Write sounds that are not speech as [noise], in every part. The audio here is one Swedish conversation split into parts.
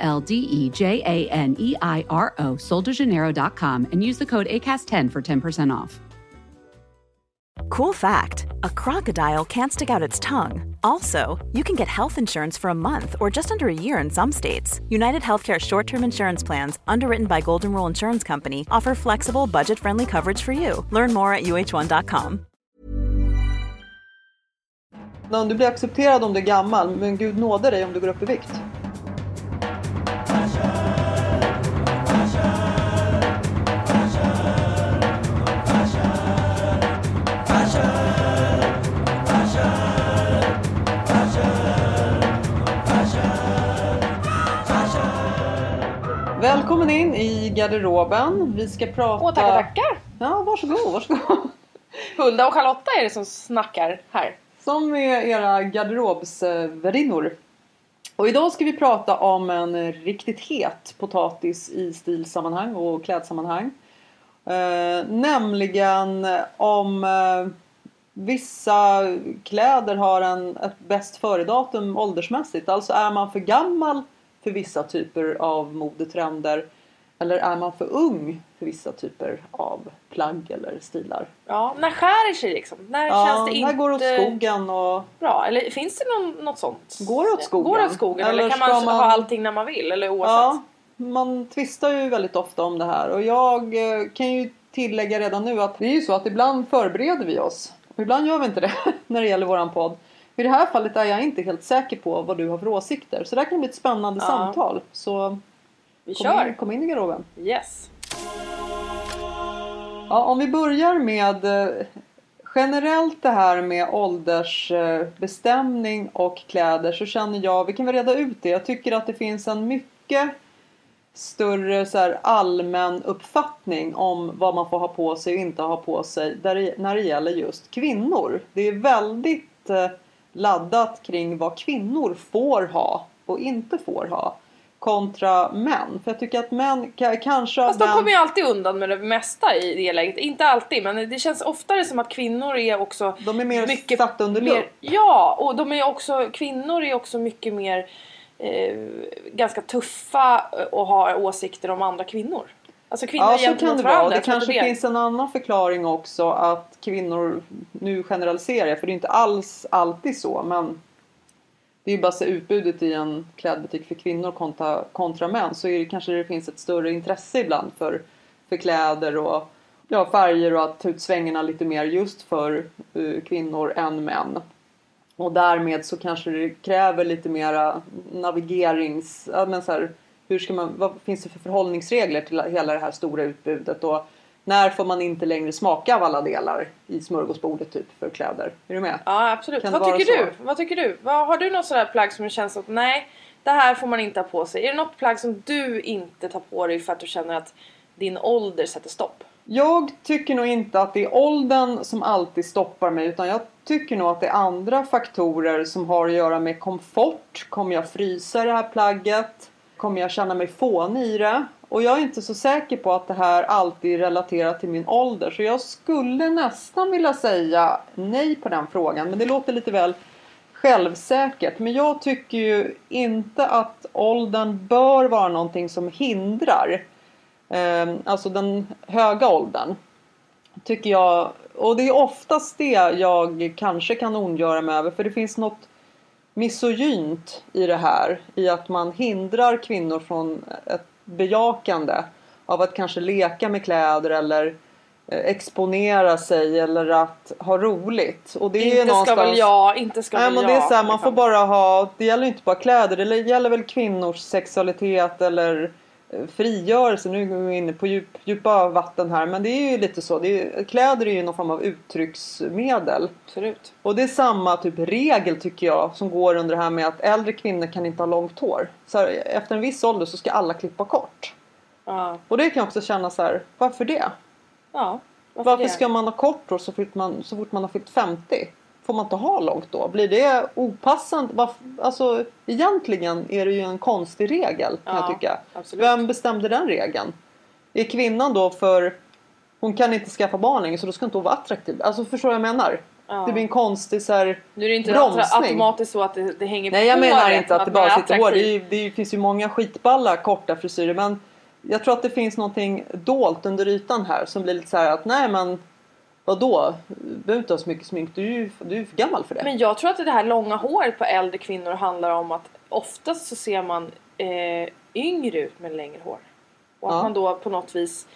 L D E J A N E I R O, soldejaneiro.com, and use the code ACAST10 for 10% off. Cool fact a crocodile can't stick out its tongue. Also, you can get health insurance for a month or just under a year in some states. United Healthcare short term insurance plans, underwritten by Golden Rule Insurance Company, offer flexible, budget friendly coverage for you. Learn more at uh1.com. Om du blir accepterad om du är gammal, men Gud nåde dig om du går upp i vikt. Välkommen in i garderoben. Vi ska prata... Åh, tackar, tackar. Ja, varsågod, varsågod. Hulda och Charlotta är det som snackar här. Som är era garderobsvärdinnor. Och idag ska vi prata om en riktigt het potatis i stilsammanhang och klädsammanhang. Eh, nämligen om eh, vissa kläder har en, ett bäst före-datum åldersmässigt. Alltså är man för gammal för vissa typer av modetrender eller är man för ung för vissa typer av plagg eller stilar? Ja, när skär det sig liksom? När Ja, känns det inte här går åt skogen och bra? Eller finns det någon, något sånt? Går det åt skogen? Går det åt skogen? Eller, Eller kan man, man- ha allting när man vill? Eller oavsett? Ja, man tvistar ju väldigt ofta om det här och jag eh, kan ju tillägga redan nu att det är ju så att ibland förbereder vi oss och ibland gör vi inte det [laughs] när det gäller våran podd. I det här fallet är jag inte helt säker på vad du har för åsikter så det här kan bli ett spännande Ja. samtal. Så Vi kom kör! in, kom in i garderoben. Yes. Ja, om vi börjar med eh, generellt det här med åldersbestämning och kläder så känner jag, vi kan väl reda ut det, jag tycker att det finns en mycket större så här, allmän uppfattning om vad man får ha på sig och inte ha på sig där när det gäller just kvinnor. Det är väldigt eh, laddat kring vad kvinnor får ha och inte får ha kontra män. För jag tycker att män ka- kanske... Fast de den- kommer ju alltid undan med det mesta i det läget. Inte alltid, men det känns oftare som att kvinnor är också De är mer satta under lupp. Ja, och de är också, kvinnor är också mycket mer eh, ganska tuffa och har åsikter om andra kvinnor. Alltså kvinnor Ja, så kan det vara. Det kanske det. finns en annan förklaring också att kvinnor, nu generaliserar jag för det är inte alls alltid så men det är ju bara så utbudet i en klädbutik för kvinnor kontra, kontra män så är det kanske det finns ett större intresse ibland för, för kläder och ja, färger och att ta ut svängarna lite mer just för eh, kvinnor än män. Och därmed så kanske det kräver lite mera navigerings... Ja, men så här, hur ska man, vad finns det för förhållningsregler till hela det här stora utbudet? Och när får man inte längre smaka av alla delar i smörgåsbordet typ för kläder? Är du med? Ja absolut. Vad tycker så? du? Vad tycker du? Vad, har du något sådär plagg som känns att nej, det här får man inte ha på sig? Är det något plagg som du inte tar på dig för att du känner att din ålder sätter stopp? Jag tycker nog inte att det är åldern som alltid stoppar mig utan jag tycker nog att det är andra faktorer som har att göra med komfort. Kommer jag frysa det här plagget? Kommer jag känna mig fånig i det? Och jag är inte så säker på att det här alltid är relaterat till min ålder så jag skulle nästan vilja säga nej på den frågan men det låter lite väl självsäkert. Men jag tycker ju inte att åldern bör vara någonting som hindrar ehm, alltså den höga åldern. Tycker jag. Och det är oftast det jag kanske kan ondgöra mig över. För det finns något misogynt i det här. I att man hindrar kvinnor från ett bejakande av att kanske leka med kläder eller eh, exponera sig eller att ha roligt. Och det är inte ska någonstans... väl jag, inte ska Nej väl jag. det är så här, man liksom. får bara ha, det gäller inte bara kläder, det gäller väl kvinnors sexualitet eller frigörelse, nu går vi inne på djup, djupa vatten här men det är ju lite så. Det är, kläder är ju någon form av uttrycksmedel. Absolut. Och det är samma typ regel tycker jag som går under det här med att äldre kvinnor kan inte ha långt hår. Så här, efter en viss ålder så ska alla klippa kort. Ja. Och det kan jag också känna så här, varför det? ja. Varför, Varför det? ska man ha kort hår så fort man, så fort man har fyllt 50? Får man inte ha långt då? Blir det opassande? Alltså egentligen är det ju en konstig regel kan Ja, jag tycka. absolut. Vem bestämde den regeln? Är kvinnan då för hon kan inte skaffa barn längre så då ska inte hon vara attraktiv. Alltså förstår vad jag menar? Ja. Det blir en konstig så här, Nu är det inte bromsning. automatiskt så att det, det hänger Nej jag på menar håret, inte att det man bara sitter hår. Det, är det finns ju många skitballa korta frisyrer men jag tror att det finns någonting dolt under ytan här som blir lite så här att nej men vadå? Du behöver inte ha så mycket smink. Du är ju du är för gammal för det. Men jag tror att det här långa håret på äldre kvinnor handlar om att oftast så ser man eh, yngre ut med längre hår. Och att Ja. man då på något vis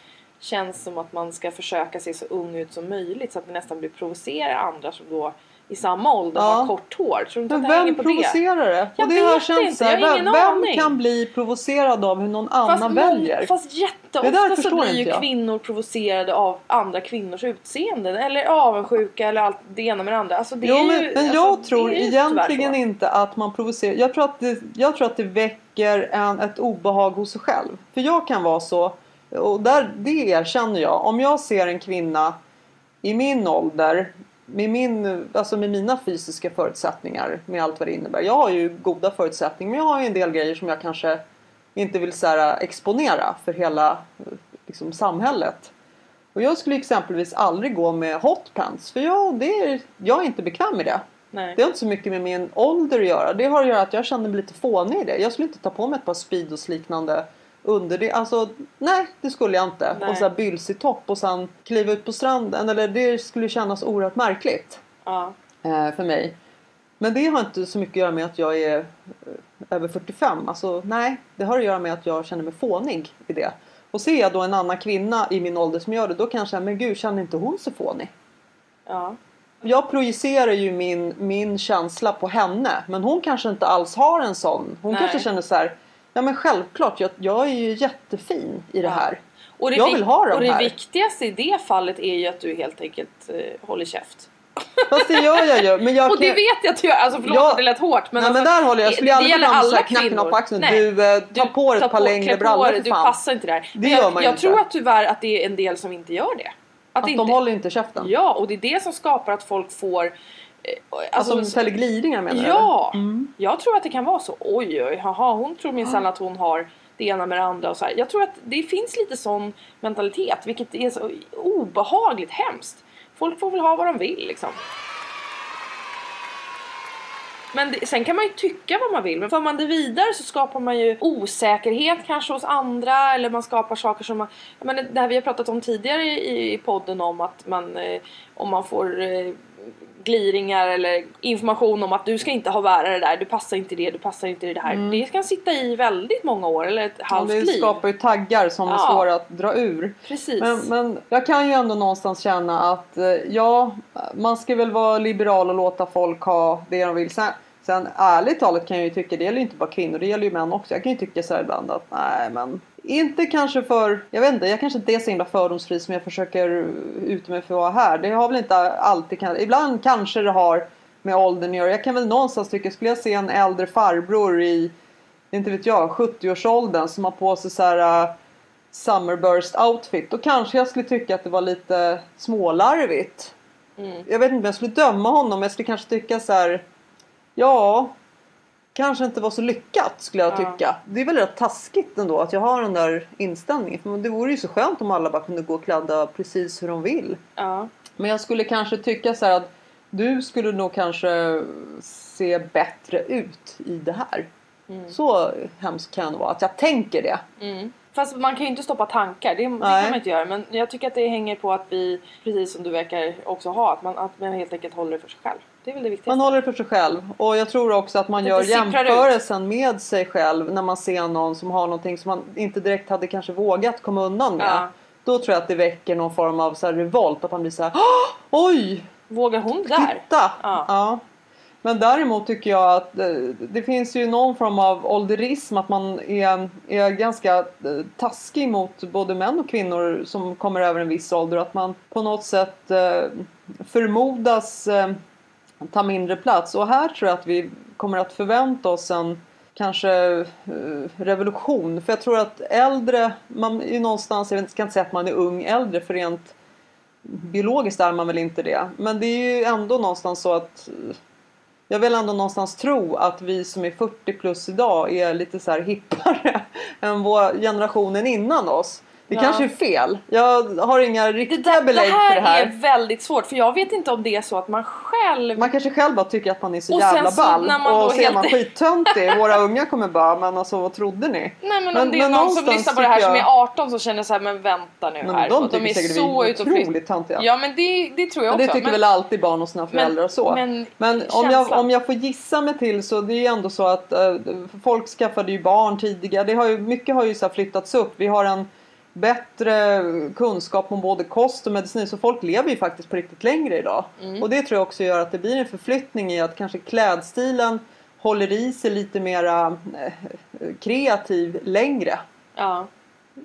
känns som att man ska försöka se så ung ut som möjligt så att det nästan blir provocerar andra som då i samma ålder Ja. har kort hår. Tror du inte Men att vem på provocerar det? Jag det vet känts inte, jag har vem, ingen vem aning. kan bli provocerad av hur någon Fast, annan väljer? fast jätteofta så blir ju jag. kvinnor provocerade av andra kvinnors utseenden. Eller avundsjuka eller allt det ena med det andra. Alltså det Jo, är men, ju, men alltså, jag tror ju egentligen inte att man provocerar. Jag tror att det, jag tror att det väcker en, ett obehag hos sig själv. För jag kan vara så, och där, det erkänner jag. Om jag ser en kvinna i min ålder med, min, alltså med mina fysiska förutsättningar med allt vad det innebär. Jag har ju goda förutsättningar men jag har ju en del grejer som jag kanske inte vill så här, exponera för hela liksom, samhället. Och jag skulle exempelvis aldrig gå med hotpants för jag, det är, jag är inte bekväm med det. Nej. Det har inte så mycket med min ålder att göra. Det har att göra att jag känner mig lite fånig i det. Jag skulle inte ta på mig ett par Speedos liknande under det. Alltså nej, det skulle jag inte. Nej. Och så här bylsig topp och sen kliva ut på stranden. Eller det skulle kännas oerhört märkligt Ja. eh, för mig. Men det har inte så mycket att göra med att jag är eh, över 45. Alltså nej, det har att göra med att jag känner mig fånig i det. Och ser jag då en annan kvinna i min ålder som gör det, då kan jag men gud, känner inte hon sig fånig? Ja. Jag projicerar ju min, min känsla på henne men hon kanske inte alls har en sån. Hon Nej. kanske känner så här. Ja men självklart, jag, jag är ju jättefin i det här. Och det Jag vill ha de Och det här. viktigaste i det fallet är ju att du helt enkelt eh, håller käft. Fast det gör jag ju. Men jag [laughs] Och det kan... vet jag att du gör. Alltså förlåt Ja. att det lät hårt. Men, Nej men alltså, där håller jag. Jag skulle det aldrig gå fram alla kvinnor. på axeln. Nej. Du, eh, ta på dig ett par längre på brallor dig, för Du fan. passar inte där. Det Men gör jag, man jag inte. tror att tyvärr att det är en del som inte gör det. Att inte, de håller inte käften. Ja, och det är det som skapar att folk får... Alltså, alltså, de fäller glidningar menar du? Ja, Mm. jag tror att det kan vara så. Oj, oj, haha, hon tror minsann att hon har det ena med det andra och så här. Jag tror att det finns lite sån mentalitet, vilket är så obehagligt hemskt. Folk får väl ha vad de vill liksom. Men det, sen kan man ju tycka vad man vill, men för man det vidare så skapar man ju osäkerhet kanske hos andra eller man skapar saker som man... Jag menar, det här vi har pratat om tidigare i, i podden om att man eh, om man får eh, gliringar eller information om att du ska inte ha bära det där, du passar inte det, du passar inte det här. Det kan sitta i väldigt många år eller ett Ja, halvt det liv. skapar ju taggar som är Ja. svåra att dra ur. Precis. Men, men jag kan ju ändå någonstans känna att eh, ja, man ska väl vara liberal och låta folk ha det de vill. Sen, sen ärligt talat kan jag ju tycka, det gäller ju inte bara kvinnor, det gäller ju män också. Jag kan ju tycka så här ibland att nej men inte kanske för, jag vet inte, jag kanske inte är så himla fördomsfri som jag försöker ut mig för att vara här. Det har väl inte alltid, ibland kanske det har med åldern att göra. Jag kan väl någonstans tycka, skulle jag se en äldre farbror i, inte vet jag, 70-årsåldern som har på sig så här äh, Summerburst outfit. Då kanske jag skulle tycka att det var lite smålarvigt. Mm. Jag vet inte om jag skulle döma honom men jag skulle kanske tycka så här. Ja, kanske inte var så lyckat skulle jag Ja. tycka. Det är väl rätt taskigt ändå att jag har den där inställningen. För det vore ju så skönt om alla bara kunde gå klädda precis hur de vill. Ja. Men jag skulle kanske tycka så här att du skulle nog kanske se bättre ut i det här. Så hemskt kan det vara att jag tänker det. Mm. Fast man kan ju inte stoppa tankar, det, det kan man inte göra. Men jag tycker att det hänger på att vi, precis som du verkar också ha, att man, att man helt enkelt håller det för sig själv. Det är väl det viktigaste. Man håller det för sig själv och jag tror också att man Det gör sipprar ut. jämförelsen med sig själv när man ser någon som har någonting som man inte direkt hade kanske vågat komma undan med. Ja. Då tror jag att det väcker någon form av så revolt att man blir så här "Åh, Oj! Vågar hon där? Titta! Ja. Ja. Men däremot tycker jag att det, det finns ju någon form av ålderism, att man är, är ganska eh, taskig mot både män och kvinnor som kommer över en viss ålder. Att man på något sätt eh, förmodas eh, ta mindre plats. Och här tror jag att vi kommer att förvänta oss en kanske eh, revolution. För jag tror att äldre, man är någonstans, jag ska inte säga att man är ung äldre för rent biologiskt är man väl inte det. Men det är ju ändå någonstans så att eh, jag vill ändå någonstans tro att vi som är 40 plus idag är lite så här hippare [laughs] än vår generationen innan oss. Det Ja. kanske är fel. Jag har inga Det, riktiga där, det belägg här, för det här. är väldigt svårt för jag vet inte om det är så att man själv Man kanske själv bara tycker att man är så Och jävla så ball och så är helt- man skittöntig. Våra unga kommer bara, men alltså vad trodde ni? Nej men, Men- om det är men någon som lyssnar på det här tycker som jag- är 18 som känner så här, men vänta nu Men här. de Och tycker är säkert vi så är otroligt töntiga. Ja men det, det tror jag Men också. det tycker väl alltid barn och sina föräldrar och så. men Men om jag, om jag får gissa mig till så det är ju ändå så att eh, folk skaffade ju barn tidigare. Det har ju, mycket har ju så flyttats upp. Vi har en bättre kunskap om både kost och medicin så folk lever ju faktiskt på riktigt längre idag. Mm. Och det tror jag också gör att det blir en förflyttning i att kanske klädstilen håller i sig lite mera eh, kreativ längre. Ja.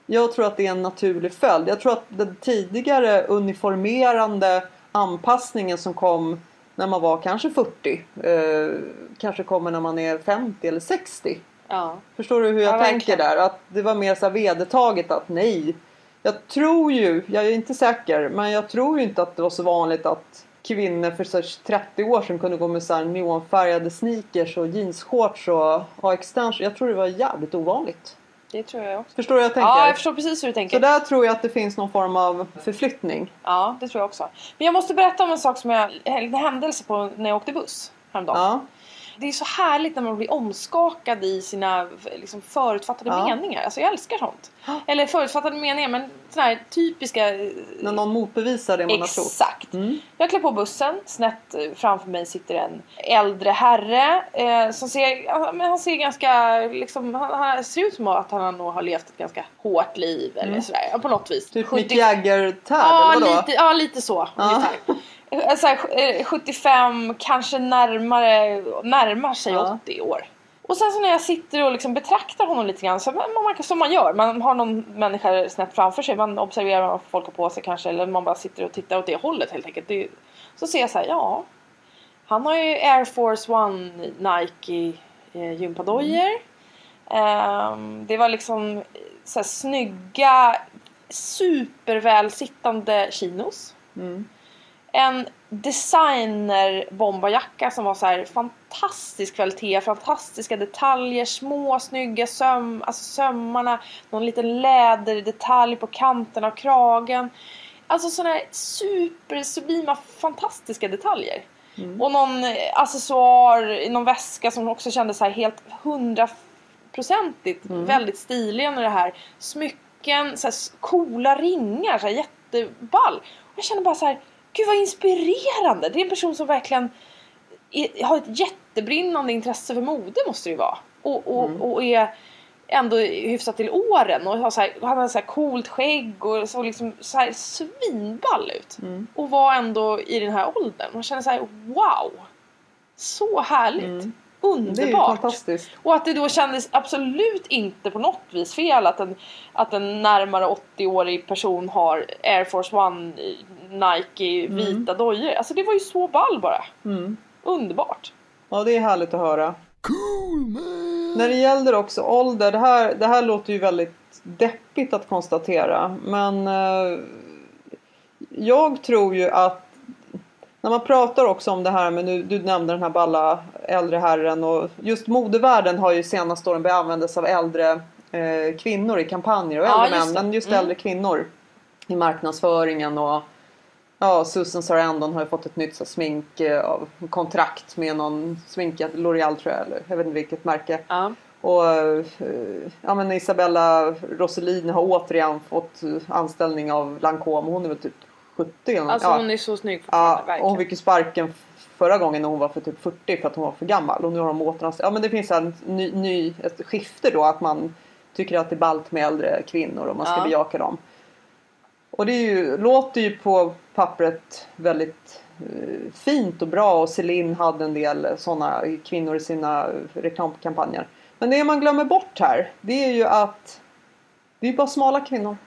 Jag tror att det är en naturlig följd. Jag tror att den tidigare uniformerande anpassningen som kom när man var kanske 40 eh, kanske kommer när man är 50 eller 60. Ja. Förstår du hur jag Ja, tänker verkligen. där? Att det var mer så vedertaget att nej. Jag tror ju, jag är inte säker, men jag tror ju inte att det var så vanligt att kvinnor för så här 30 år sedan kunde gå med så här neonfärgade sneakers och jeansshorts och ha extension. Jag tror det var jävligt ovanligt. Det tror jag också. Förstår du jag tänker? Ja jag förstår precis hur du Så tänker. där tror jag att det finns någon form av förflyttning. Ja det tror jag också. Men jag måste berätta om en sak som jag, en händelse på när jag åkte buss häromdagen. Ja. Det är så härligt när man blir omskakad i sina liksom, förutfattade Ja. meningar. Alltså jag älskar sånt. Eller förutfattade meningar men såna här typiska... eh, När någon motbevisar det man har trott. Exakt. Mm. Jag klär på bussen. Snett eh, framför mig sitter en äldre herre. Eh, som ser, ja, men han ser ganska, liksom, han, han ser ut som att han nog har levt ett ganska hårt liv. Eller sådär, ja, på något vis. Typ 70 Mick Jagger-tärd Ja lite, ja, lite så. Ja. Ungefär. Eh, Så här, eh, 75, kanske närmare, närmar sig Ja. 80 år. Och sen så när jag sitter och liksom betraktar honom lite grann, så man, man, som man gör. Man har någon människa snett framför sig, man observerar vad folk har på sig kanske. Eller man bara sitter och tittar åt det hållet helt enkelt. Det, så ser jag så här, ja. Han har ju Air Force One Nike eh, gympadojor. Ehm, det var liksom eh, så här, snygga, supervälsittande chinos. Mm. En designer bombarjacka som var så här fantastisk kvalitet, fantastiska detaljer, små snygga söm, alltså sömmarna, någon liten läderdetalj på kanten av kragen. Alltså sådana här supersublima, fantastiska detaljer. Och någon accessoar i någon väska som också kändes så här helt hundraprocentigt väldigt stilig med det här. Smycken, så här coola ringar, så här jätteball. Och jag kände bara så här, gud vad inspirerande. Det är en person som verkligen är, har ett jättebrinnande intresse för mode måste det ju vara. Och, och, och är ändå hyfsat till åren och har så här, han hade så här coolt skägg och såg liksom så här svinball ut. Och var ändå i den här åldern. Man känner så här, wow! Så härligt! Ju Underbart! fantastiskt. Och att det då kändes absolut inte på något vis fel att en, att en närmare 80-årig person har Air Force One Nike vita dojor. Alltså det var ju så ball bara. Underbart! Ja, det är härligt att höra. När det gäller också ålder, det här, det här låter ju väldigt deppigt att konstatera. Men eh, jag tror ju att när man pratar också om det här med, nu, du nämnde den här balla äldre herren och just modevärlden har ju senaste åren börjat användas av äldre eh, kvinnor i kampanjer och Ja, äldre män, men just Mm. äldre kvinnor i marknadsföringen och Ja, Susan Sarandon har ju fått ett nytt så, smink eh, av kontrakt med någon smink, L'Oreal tror jag, eller jag vet inte vilket märke. Ja. Och eh, ja, men Isabella Rossellini har återigen fått eh, anställning av Lancome. Hon är väl typ 70 eller. Alltså ja. hon är så snygg Ja, och verkligen. hon fick ju sparken förra gången när hon var för typ 40 för att hon var för gammal. Och nu har de återanställt. Ja men det finns en ny, ny, ett skifte då att man tycker att det är ballt med äldre kvinnor och man ska Ja. bejaka dem. Och det ju, låter ju på pappret väldigt eh, fint och bra och Celine hade en del sådana kvinnor i sina reklamkampanjer. Men det man glömmer bort här det är ju att det är bara smala kvinnor.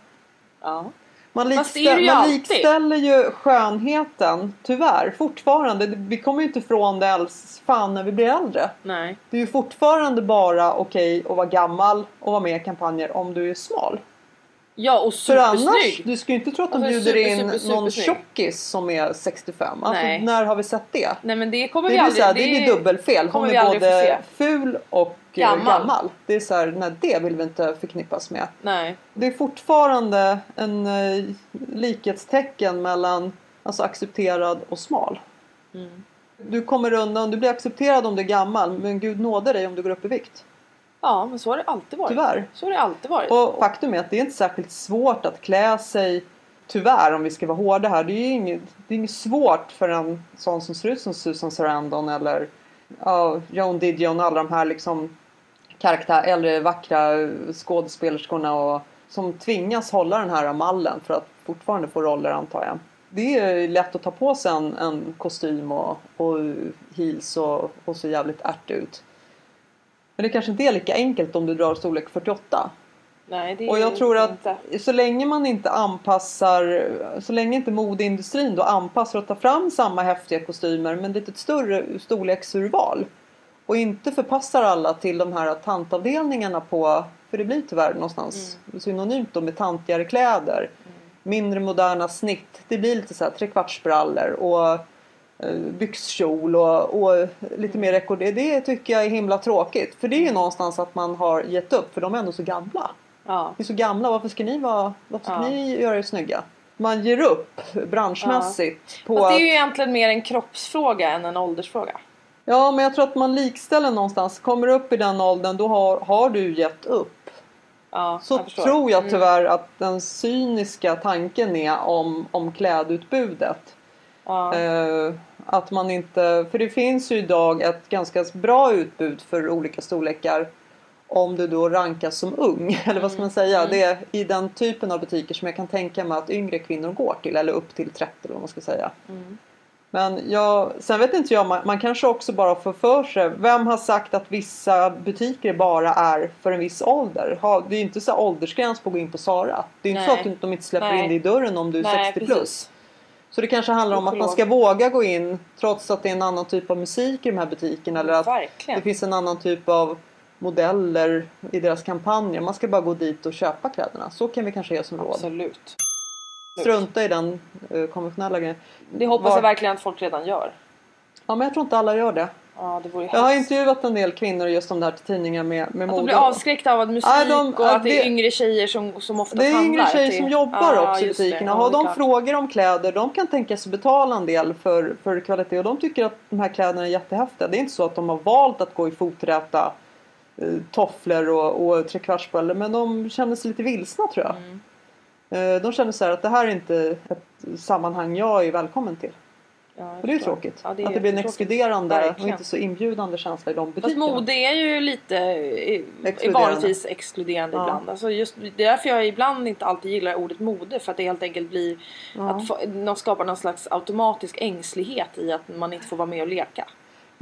Ja. Man, det ju man likställer ju skönheten, tyvärr, fortfarande. Vi kommer ju inte ifrån det alls fan när vi blir äldre. Nej. Det är ju fortfarande bara okej att vara gammal och vara med i kampanjer om du är smal. Ja och För annars, supersnygg. du ska ju inte tro att de Alltså, bjuder super, in super, någon supersnygg. tjockis som är 65. Alltså, Nej. när har vi sett det? Nej men det kommer Det vi aldrig... här, det blir dubbelfel. Hon är både ful och eh, Gammal. gammal. Det är så här, nej, det vill vi inte förknippas med. Nej. Det är fortfarande en eh, likhetstecken mellan alltså, accepterad och smal. Mm. Du kommer undan, du blir accepterad om du är gammal men Gud nåde dig om du går upp i vikt. Ja men så har det alltid varit. Tyvärr. Så har det alltid varit. Och faktum är att det är inte särskilt svårt att klä sig Tyvärr om vi ska vara hårda här. Det är inget, det är inget svårt för en sån som ser ut som Susan Sarandon eller ja, Joan Didion och alla de här liksom karaktär, äldre vackra skådespelerskorna och som tvingas hålla den här mallen för att fortfarande få roller antar jag. Det är lätt att ta på sig en, en kostym och, och heels och, och så jävligt ärt ut. Men det kanske inte är lika enkelt om du drar storlek 48. Nej det är Och jag tror att inte. så länge man inte anpassar, så länge inte modeindustrin då anpassar och tar fram samma häftiga kostymer men lite större storleksurval och inte förpassar alla till de här tantavdelningarna på, för det blir tyvärr någonstans synonymt då med tantigare kläder, mindre moderna snitt, det blir lite så här trekvartsbrallor och byxkjol och, och lite mer rekord. Det tycker jag är himla tråkigt för det är ju någonstans att man har gett upp för de är ändå så gamla. Ja. Ni är så gamla, varför ska ni, vara, varför ska Ja. ni göra er snygga? Man ger upp branschmässigt. På Fast det är ju egentligen mer en kroppsfråga än en åldersfråga. Ja men jag tror att man likställer någonstans. Kommer du upp i den åldern då har, har du gett upp. Ja, Så jag tror jag Mm. tyvärr att den cyniska tanken är om, om klädutbudet. Ja. Eh, att man inte, för det finns ju idag ett ganska bra utbud för olika storlekar. Om du då rankas som ung, [laughs] eller vad ska Mm. man säga? Det är i den typen av butiker som jag kan tänka mig att yngre kvinnor går till. Eller upp till 30 eller vad man ska säga. Mm. Men jag, sen vet inte jag, man, man kanske också bara får för sig. Vem har sagt att vissa butiker bara är för en viss ålder? Ha, det är ju inte så åldersgräns på att gå in på Sara. Det är inte så att de inte släpper Nej. in dig i dörren om du är Nej, 60 precis. Så det kanske handlar om att man ska våga gå in trots att det är en annan typ av musik i de här butikerna. Eller att Verkligen. det finns en annan typ av modeller i deras kampanjer. Man ska bara gå dit och köpa kläderna. Så kan vi kanske ge som råd. Absolut. Strunta i den uh, konventionella grejen. Det hoppas Var- jag verkligen att folk redan gör. Ja men jag tror inte alla gör det. Ja, det vore Jag har intervjuat en del kvinnor just om det här till tidningar med, med Att de mode. blir avskräckta av att musik Nej, de- och att det är yngre tjejer som, som ofta Det är handlar. yngre tjejer till- som jobbar Ja, också i butikerna. Har de frågor om kläder, de kan tänka sig betala en del för, för kvalitet och de tycker att de här kläderna är jättehäftiga. Det är inte så att de har valt att gå i foträta eh, tofflor och, och trekvartsbrallor men de känner sig lite vilsna tror jag. Mm. Eh, De känner så här att det här är inte ett sammanhang jag är välkommen till. Ja, Och det är ju tråkigt. Ja, att det blir en exkluderande och inte så inbjudande känsla i de Fast butikerna. mode är ju lite eh, är Exkluderande. vanligtvis exkluderande Ja. ibland. Alltså just, det är därför jag ibland inte alltid gillar ordet mode. För att det helt enkelt blir att få, skapar någon slags automatisk ängslighet i att man inte får vara med och leka.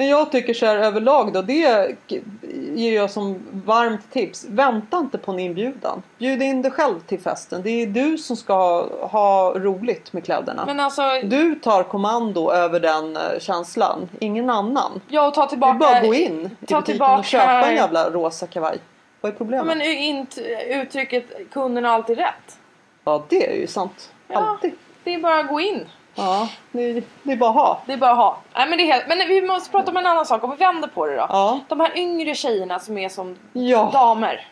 Men jag tycker så här överlag då, det ger jag som varmt tips. Vänta inte på en inbjudan. Bjud in dig själv till festen. Det är du som ska ha, ha roligt med kläderna. Men alltså, Du tar kommando över den eh, känslan, ingen annan. tar Det är tillbaka... bara att gå in i ta butiken tillbaka- och köpa en jävla rosa kavaj. Vad är Ja, problemet? men int, uttrycket kunden har alltid rätt. Ja, det är ju sant. Ja. Alltid. Det är bara att gå in. Ja, det är, det är bara att ha. Det är bara att ha. Nej, men, det är helt, men vi måste prata om en annan sak. Om vi vänder på det då. Ja. De här yngre tjejerna som är som Ja. damer.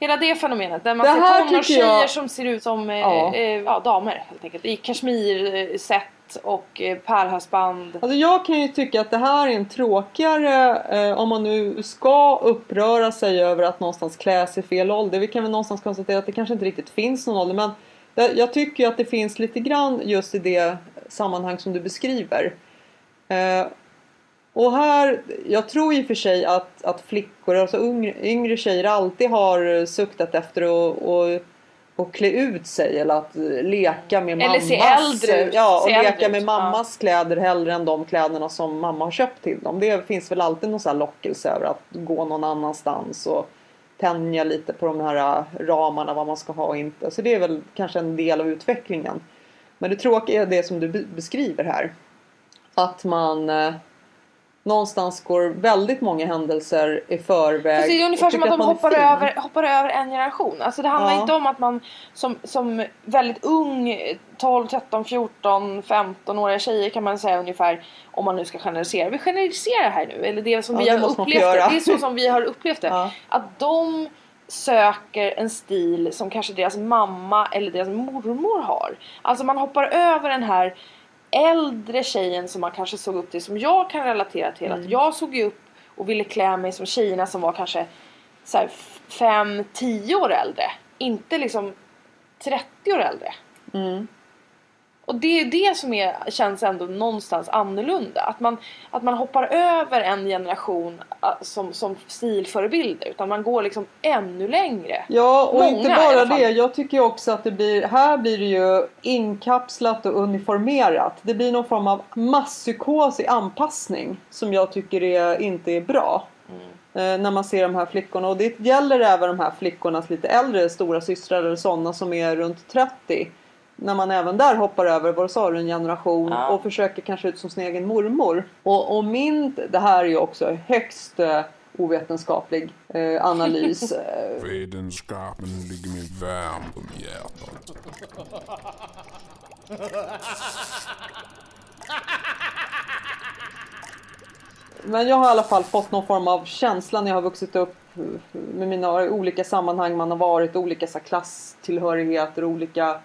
Hela det fenomenet. Där man Det ser tonårstjejer jag- som ser ut som eh, Ja. eh, ja, damer helt enkelt. I kashmirset och eh, pärlhalsband. Alltså jag kan ju tycka att det här är en tråkigare, eh, om man nu ska uppröra sig över att någonstans klä sig fel ålder. Vi kan väl någonstans konstatera att det kanske inte riktigt finns någon ålder. Men det, jag tycker att det finns lite grann just i det sammanhang som du beskriver. Eh, och här, jag tror i och för sig att, att flickor, alltså yngre, yngre tjejer alltid har suktat efter att och att klä ut sig eller att leka med Eller mammas se äldre ut, Ja, och leka med mammas kläder hellre än de kläderna som mamma har köpt till dem. Det finns väl alltid någon här lockelse över att gå någon annanstans och tänja lite på de här äh, ramarna vad man ska ha och inte. Så det är väl kanske en del av utvecklingen. Men det tråkiga är det som du beskriver här. Att man eh, någonstans går väldigt många händelser i förväg. Fast det är ungefär som att de hoppar över, hoppar över en generation. Alltså det handlar Ja. inte om att man som, som väldigt ung 12, 13, 14, 15-åriga tjejer kan man säga ungefär om man nu ska generalisera. Vi generaliserar här nu. Eller det som Ja, vi har upplevt det. Det är så som vi har upplevt det. [laughs] Ja. Att de söker en stil som kanske deras mamma eller deras mormor har. Alltså man hoppar över den här äldre tjejen som man kanske såg upp till som jag kan relatera till. Mm. Att jag såg ju upp och ville klä mig som tjejerna som var kanske 5-10 år äldre. Inte liksom 30 år äldre. Mm. Och det är det som är, känns ändå någonstans annorlunda. Att man, att man hoppar över en generation äh, som, som stilförebilder. Utan man går liksom ännu längre. Ja, och Många inte bara det. Jag tycker också att det blir, här blir det ju inkapslat och uniformerat. Det blir någon form av masspsykos i anpassning som jag tycker är, inte är bra. Eh, när man ser de här flickorna. Och det gäller även de här flickornas lite äldre stora systrar eller sådana som är runt 30. När man även där hoppar över, vad sa du, en generation Ja. och försöker kanske ut som sin egen mormor. Och, och min, det här är ju också högst eh, ovetenskaplig eh, analys. [laughs] Eh, Vetenskapen ligger mig varmt om hjärtat. Men jag har i alla fall fått någon form av känsla när jag har vuxit upp med mina olika sammanhang man har varit, olika så här, klasstillhörigheter, olika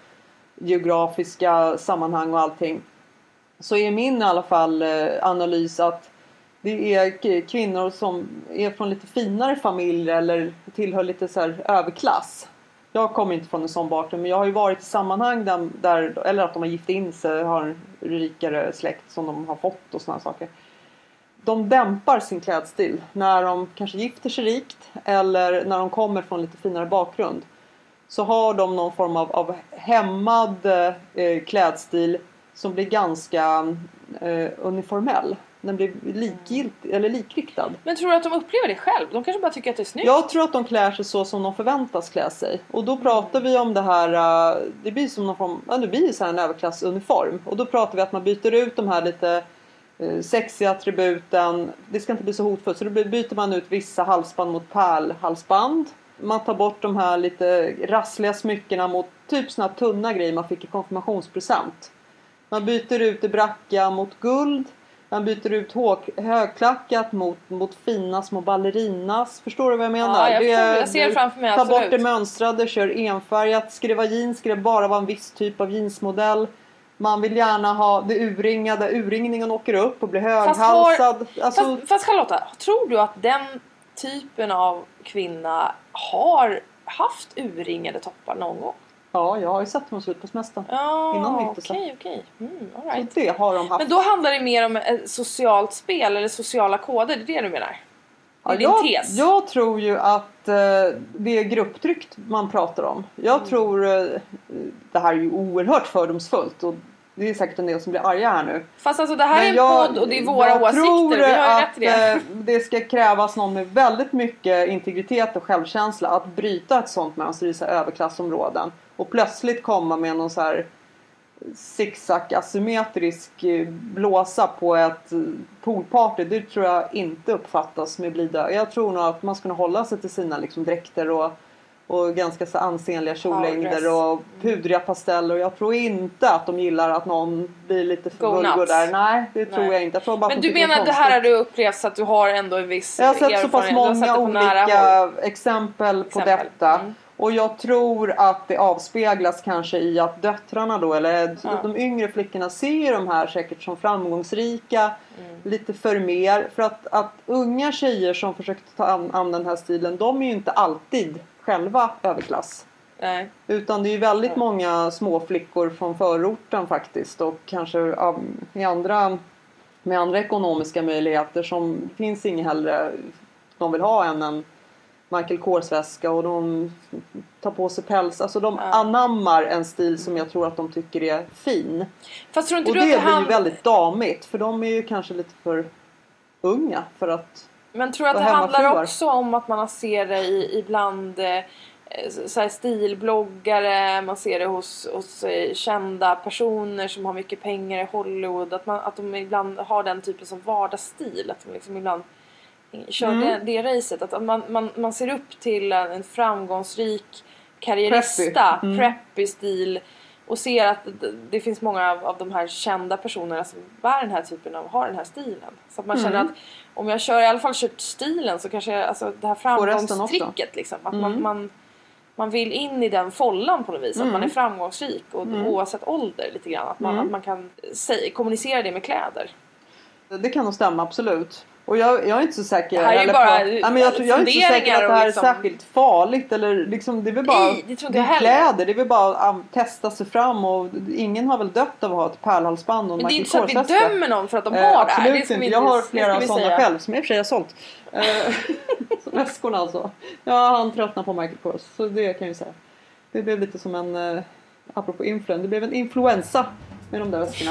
geografiska sammanhang och allting. Så är min i alla fall eh, analys att det är kvinnor som är från lite finare familjer eller tillhör lite så här överklass. Jag kommer inte från en sån bakgrund men jag har ju varit i sammanhang där, där eller att de har gift in sig, har en rikare släkt som de har fått och sådana saker de dämpar sin klädstil när de kanske gifter sig rikt eller när de kommer från lite finare bakgrund. Så har de någon form av, av hämmad eh, klädstil som blir ganska eh, uniformell. Den blir likgiltig, eller likriktad. Men tror du att de upplever det själv? De kanske bara tycker att det är snyggt? Jag tror att de klär sig så som de förväntas klä sig. Och då pratar vi om det här, eh, det blir som någon form, ja det blir så här en överklassuniform. Och då pratar vi att man byter ut de här lite eh, sexiga attributen. Det ska inte bli så hotfullt så då by- byter man ut vissa halsband mot pärlhalsband. Man tar bort de här lite rassliga smyckena mot typ såna här tunna grejer man fick i konfirmationspresent. Man byter ut det brackiga mot guld. Man byter ut högklackat mot, mot fina små ballerinas. Förstår du vad jag menar? Ja, jag Det-. Jag ser du framför mig, tar bort det mönstrade, kör enfärgat. Det vara jeans ska det bara vara en viss typ av jeansmodell. Man vill gärna ha det urringade. Urringningen åker upp och blir Fast höghalsad. alltså, Fast, fast Charlotta, tror du att den typen av kvinna har haft urringade toppar någon gång? Ja, jag har ju sett dem se ut på semestern. Ja, Innan de okej, okej. Mm, all Så right. det har de haft. Men då handlar det mer om ett socialt spel eller sociala koder, det är det du menar? Din jag, tes? jag tror ju att eh, det är grupptryck man pratar om. Jag Mm. tror, eh, det här är ju oerhört fördomsfullt och det är säkert en del som blir arga här nu. Fast alltså det här är en jag- podd och det är våra åsikter, vi har ju rätt att i det. eh, det ska krävas någon med väldigt mycket integritet och självkänsla att bryta ett sånt mönster i så överklassområden. Och plötsligt komma med någon så här zigzag asymmetrisk eh, blåsa på ett eh, poolparty. Det tror jag inte uppfattas med blida Jag tror nog att man nog hålla sig till sina liksom, dräkter och, och ganska så ansenliga kjollängder och pudriga pasteller. Och jag tror inte att de gillar att någon blir lite för Go vulgo där. Nej, det tror Nej. jag inte. Jag tror Men du menar att det det är här har du upplevt så att du har ändå en viss Jag har sett så pass erfarenhet, många olika exempel på Exempel. detta. Mm. Och jag tror att det avspeglas kanske i att döttrarna då, eller Ja. de yngre flickorna ser de här säkert som framgångsrika. Mm. Lite för mer. För att, att unga tjejer som försöker ta an, an den här stilen, de är ju inte alltid själva överklass. Nej. Utan det är ju väldigt många små flickor från förorten faktiskt och kanske i andra, med andra ekonomiska möjligheter som finns inget hellre de vill ha än en, Michael Kors-väska och de tar på sig päls. Alltså de Ja. anammar en stil som jag tror att de tycker är fin. Fast tror inte Och du det att blir ju hand... väldigt damigt för de är ju kanske lite för unga för att Men tror du att det handlar också om att man ser det i, ibland eh, så stilbloggare, man ser det hos, hos eh, kända personer som har mycket pengar i Hollywood. Att, man, att de ibland har den typen av vardagsstil. Att de liksom ibland kör Mm. det, det racet. Att man, man, man ser upp till en, en framgångsrik karriärista, Preppy. Mm. preppy stil. Och ser att det, finns många av, av de här kända personerna som bär den här typen av, har den här stilen. Så att man känner Mm. att om jag kör i alla fall kört stilen så kanske jag, alltså det här framgångstricket liksom. Att man, Mm. man, man vill in i den follan på något vis. Att Mm. man är framgångsrik och oavsett ålder lite grann. Att man, Mm. att man kan säga, kommunicera det med kläder. Det kan nog stämma absolut. Och jag, jag är inte så säker. Det här är ju bara på, nej, men jag, tror- jag är inte så säker att det här liksom- är särskilt farligt. Eller liksom, det är väl bara Nej, det tror jag kläder. Det är väl bara att testa sig fram. Och ingen har väl dött av att ha ett pärlhalsband och en Men det är inte så att vi dömer någon för att de Eh, har här. absolut Det vi inte. Jag har flera sådana säga. själv som jag i och för sig har sålt. Eh, [laughs] Väskorna alltså. Ja, han tröttnar på Michael Kors. Så det kan jag ju säga. Det blev lite som en, eh, apropå influen, det blev en influensa med de där väskorna.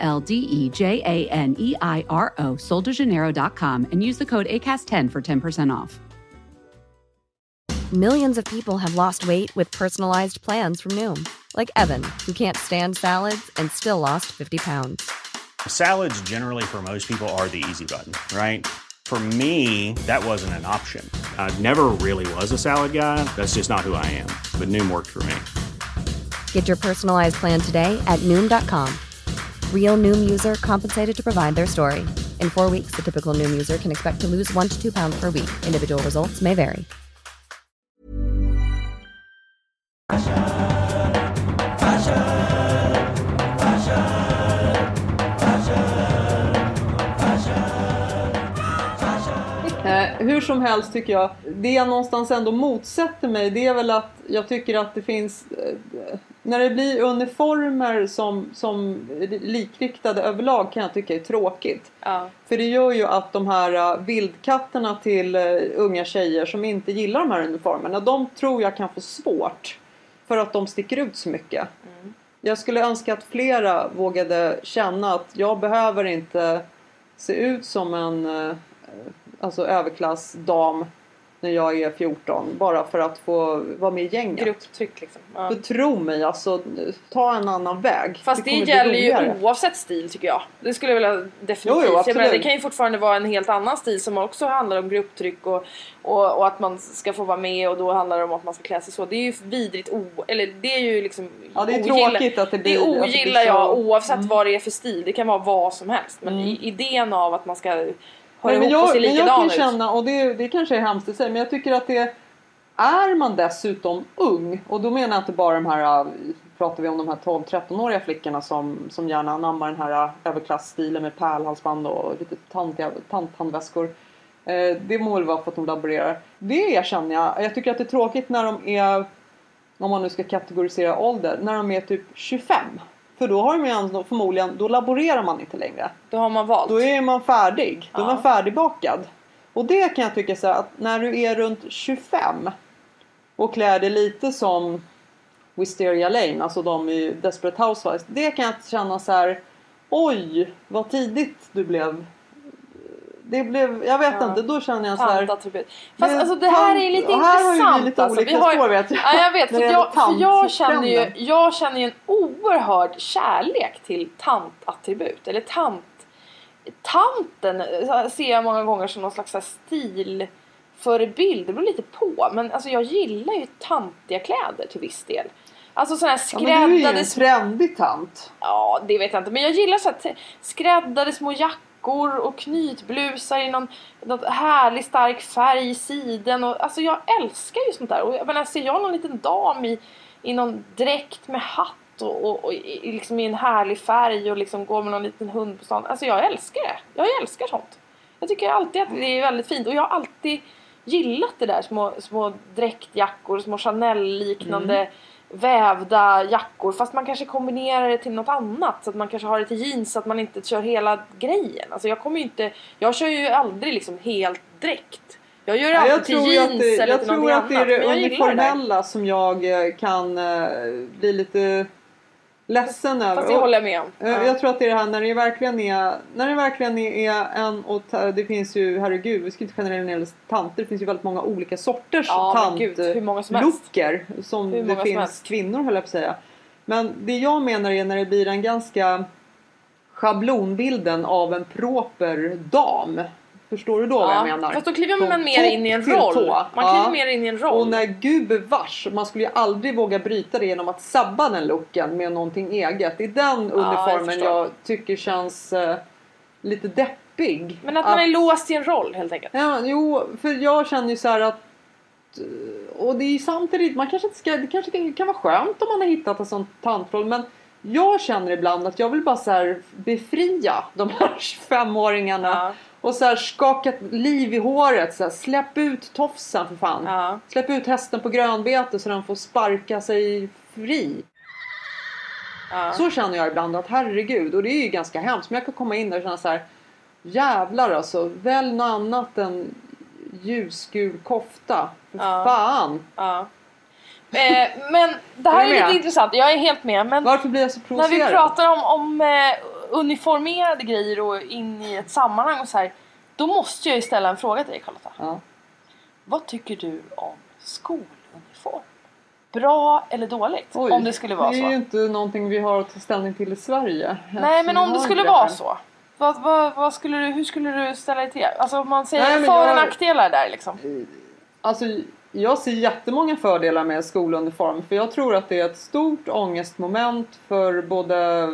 L D E J A N E I R O, soldejaneiro.com, and use the code ACAST10 for 10% off. Millions of people have lost weight with personalized plans from Noom, like Evan, who can't stand salads and still lost 50 pounds. Salads, generally, for most people, are the easy button, right? For me, that wasn't an option. I never really was a salad guy. That's just not who I am. But Noom worked for me. Get your personalized plan today at Noom.com. Real Noom user compensated to provide their story. In four weeks, the typical Noom user can expect to lose one to two pounds per week. Individual results may vary. Eh, hur som helst tycker jag, det jag någonstans ändå motsätter mig det är väl att jag tycker att det finns eh, när det blir uniformer som, som likriktade överlag kan jag tycka är tråkigt. Ja. För det gör ju att de här uh, vildkatterna till uh, unga tjejer som inte gillar de här uniformerna, de tror jag kan få svårt. För att de sticker ut så mycket. Jag skulle önska att flera vågade känna att jag behöver inte se ut som en uh, alltså överklassdam när jag är 14 bara för att få vara med i gänget. Grupptryck liksom. Ja. För tro mig, alltså ta en annan väg. Fast det, bli gäller ju oavsett stil tycker jag. Det skulle jag vilja definitivt. Jo, jo, jag menar, det kan ju fortfarande vara en helt annan stil som också handlar om grupptryck och, och, och att man ska få vara med och då handlar det om att man ska klä sig så. Det är ju vidrigt o... Eller det är ju liksom Ja, det är ogilla- tråkigt att det blir- Det det ogillar så- Mm. jag oavsett vad det är för stil. Det kan vara vad som helst. Men i, idén av att man ska höra Nej, men ihop och jag, se men jag likadan kan ut. känna, och det, det kanske är hemskt att säga, men jag tycker att det är man dessutom ung och då menar jag inte bara de här äh, pratar vi om de här 12-13-åriga flickorna som, som gärna anammar den här äh, överklassstilen med pärlhalsband och lite tantiga, tanthandväskor. Eh, det må väl vara för att de laborerar. Det känner jag. Jag tycker att det är tråkigt när de är, om man nu ska kategorisera ålder, när de är typ 25. För då har de ju förmodligen, då laborerar man inte längre. Då har man valt. Då är man färdig. Då är Ja. man färdigbakad. Och det kan jag tycka så här, att när du är runt 25 och klär dig lite som Wisteria Lane, alltså de i Desperate Housewives. Det kan jag känna så här, oj vad tidigt du blev det blev, jag vet Ja. inte, då känner jag så här. Fast Det- alltså det här är lite och här har vi intressant. lite alltså. olika har, spår, vet jag. Ja, jag vet. För jag, för jag, känner ju, jag känner ju en oerhörd kärlek till tantattribut. Eller tant... Tanten ser jag många gånger som någon slags här stilförebild. Det beror lite på. Men alltså jag gillar ju tantiga kläder till viss del. Alltså sådana här Ja, men du är ju en skräddade trendig tant. Ja, det vet jag inte. Men jag gillar så här skräddade små jackor och knytblusar i någon, någon härlig stark färg i siden. Och, alltså jag älskar ju sånt där. Och jag menar, ser jag någon liten dam i, i någon dräkt med hatt och, och, och i, i liksom i en härlig färg och liksom går med någon liten hund på stan. Alltså jag älskar det. Jag älskar sånt. Jag tycker alltid att det är väldigt fint. Och jag har alltid gillat det där små, små dräktjackor, små Chanel-liknande Mm vävda jackor fast man kanske kombinerar det till något annat så att man kanske har det till jeans så att man inte kör hela grejen. Alltså jag kommer ju inte, jag kör ju aldrig liksom helt dräkt. Jag gör det alltid jag till tror, jeans att det, eller jag till tror att det är annat. det jag gillar det uniformella som jag eh, kan eh, bli lite ledsen över. Fast det håller jag med om. Eh, Ja. Jag tror att det är det här när det verkligen är, när det verkligen är en och det finns ju, herregud, vi ska inte generalisera tanter, det finns ju väldigt många olika sorters Ja, många som som det som finns helst. kvinnor höll jag på att säga. Men det jag menar är när det blir en ganska schablonbilden av en proper dam. Förstår du då vad jag menar? Fast då kliver man Från mer in i en roll. tå. Man Ja. kliver mer in i en roll. Och när gubevars, man skulle ju aldrig våga bryta det genom att sabba den looken med någonting eget. Det är den jag uniformen förstår. jag, tycker känns eh, lite deppig. Men att man är låst i en roll helt enkelt. Ja, jo, för jag känner ju så här att och det är samtidigt, man kanske inte ska, det kanske kan, vara skönt om man har hittat en sån tantroll men jag känner ibland att jag vill bara så befria de här [laughs] femåringarna Ja. Och så här skaka liv i håret. Så här, släpp ut tofsen för fan. Ja. Släpp ut hästen på grönbete så den får sparka sig fri. Ja. Så känner jag ibland att herregud, och det är ju ganska hemskt. Men jag kan komma in där och känna så här. Jävlar alltså, välj något annat än ljusgul kofta. För Ja. fan! Ja. Eh, men det här Är är, lite intressant. Jag är helt med. Men Varför blir jag så när provocerad? vi pratar om, om eh, uniformerade grejer och in i ett sammanhang och så här. Då måste jag ju ställa en fråga till dig Carlotta. Ja. Vad tycker du om skoluniform? Bra eller dåligt? Oj, om det skulle vara Det är så. ju inte någonting vi har att ta ställning till i Sverige. Nej men om det har skulle vara så. Vad, vad, vad skulle du, hur skulle du ställa dig till det? Alltså om man säger Nej, för och jag- nackdelar där liksom. Alltså, jag ser jättemånga fördelar med skoluniform. För jag tror att det är ett stort ångestmoment för både,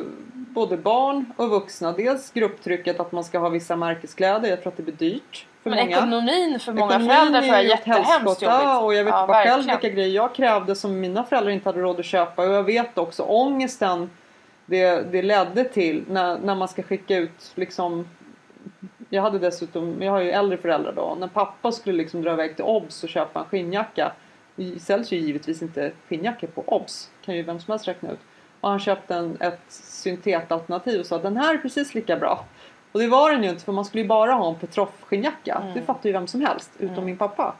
både barn och vuxna. Dels grupptrycket att man ska ha vissa märkeskläder. Jag tror att det blir dyrt för Men många. ekonomin för många Ekonomin föräldrar tror jag är jättehemskt jobbigt. Och jag vet Ja, bara själv vilka grejer jag krävde som mina föräldrar inte hade råd att köpa. Och jag vet också ångesten det, det ledde till när, när man ska skicka ut liksom jag hade dessutom, jag har ju äldre föräldrar då. När pappa skulle liksom dra iväg till Obs och köpa en skinnjacka. Det säljs ju givetvis inte skinnjackor på Obs. Kan ju vem som helst räkna ut. Och han köpte en, ett syntetalternativ och sa den här är precis lika bra. Och det var den ju inte för man skulle ju bara ha en Petroff-skinnjacka. Mm. Det fattar ju vem som helst utom min pappa.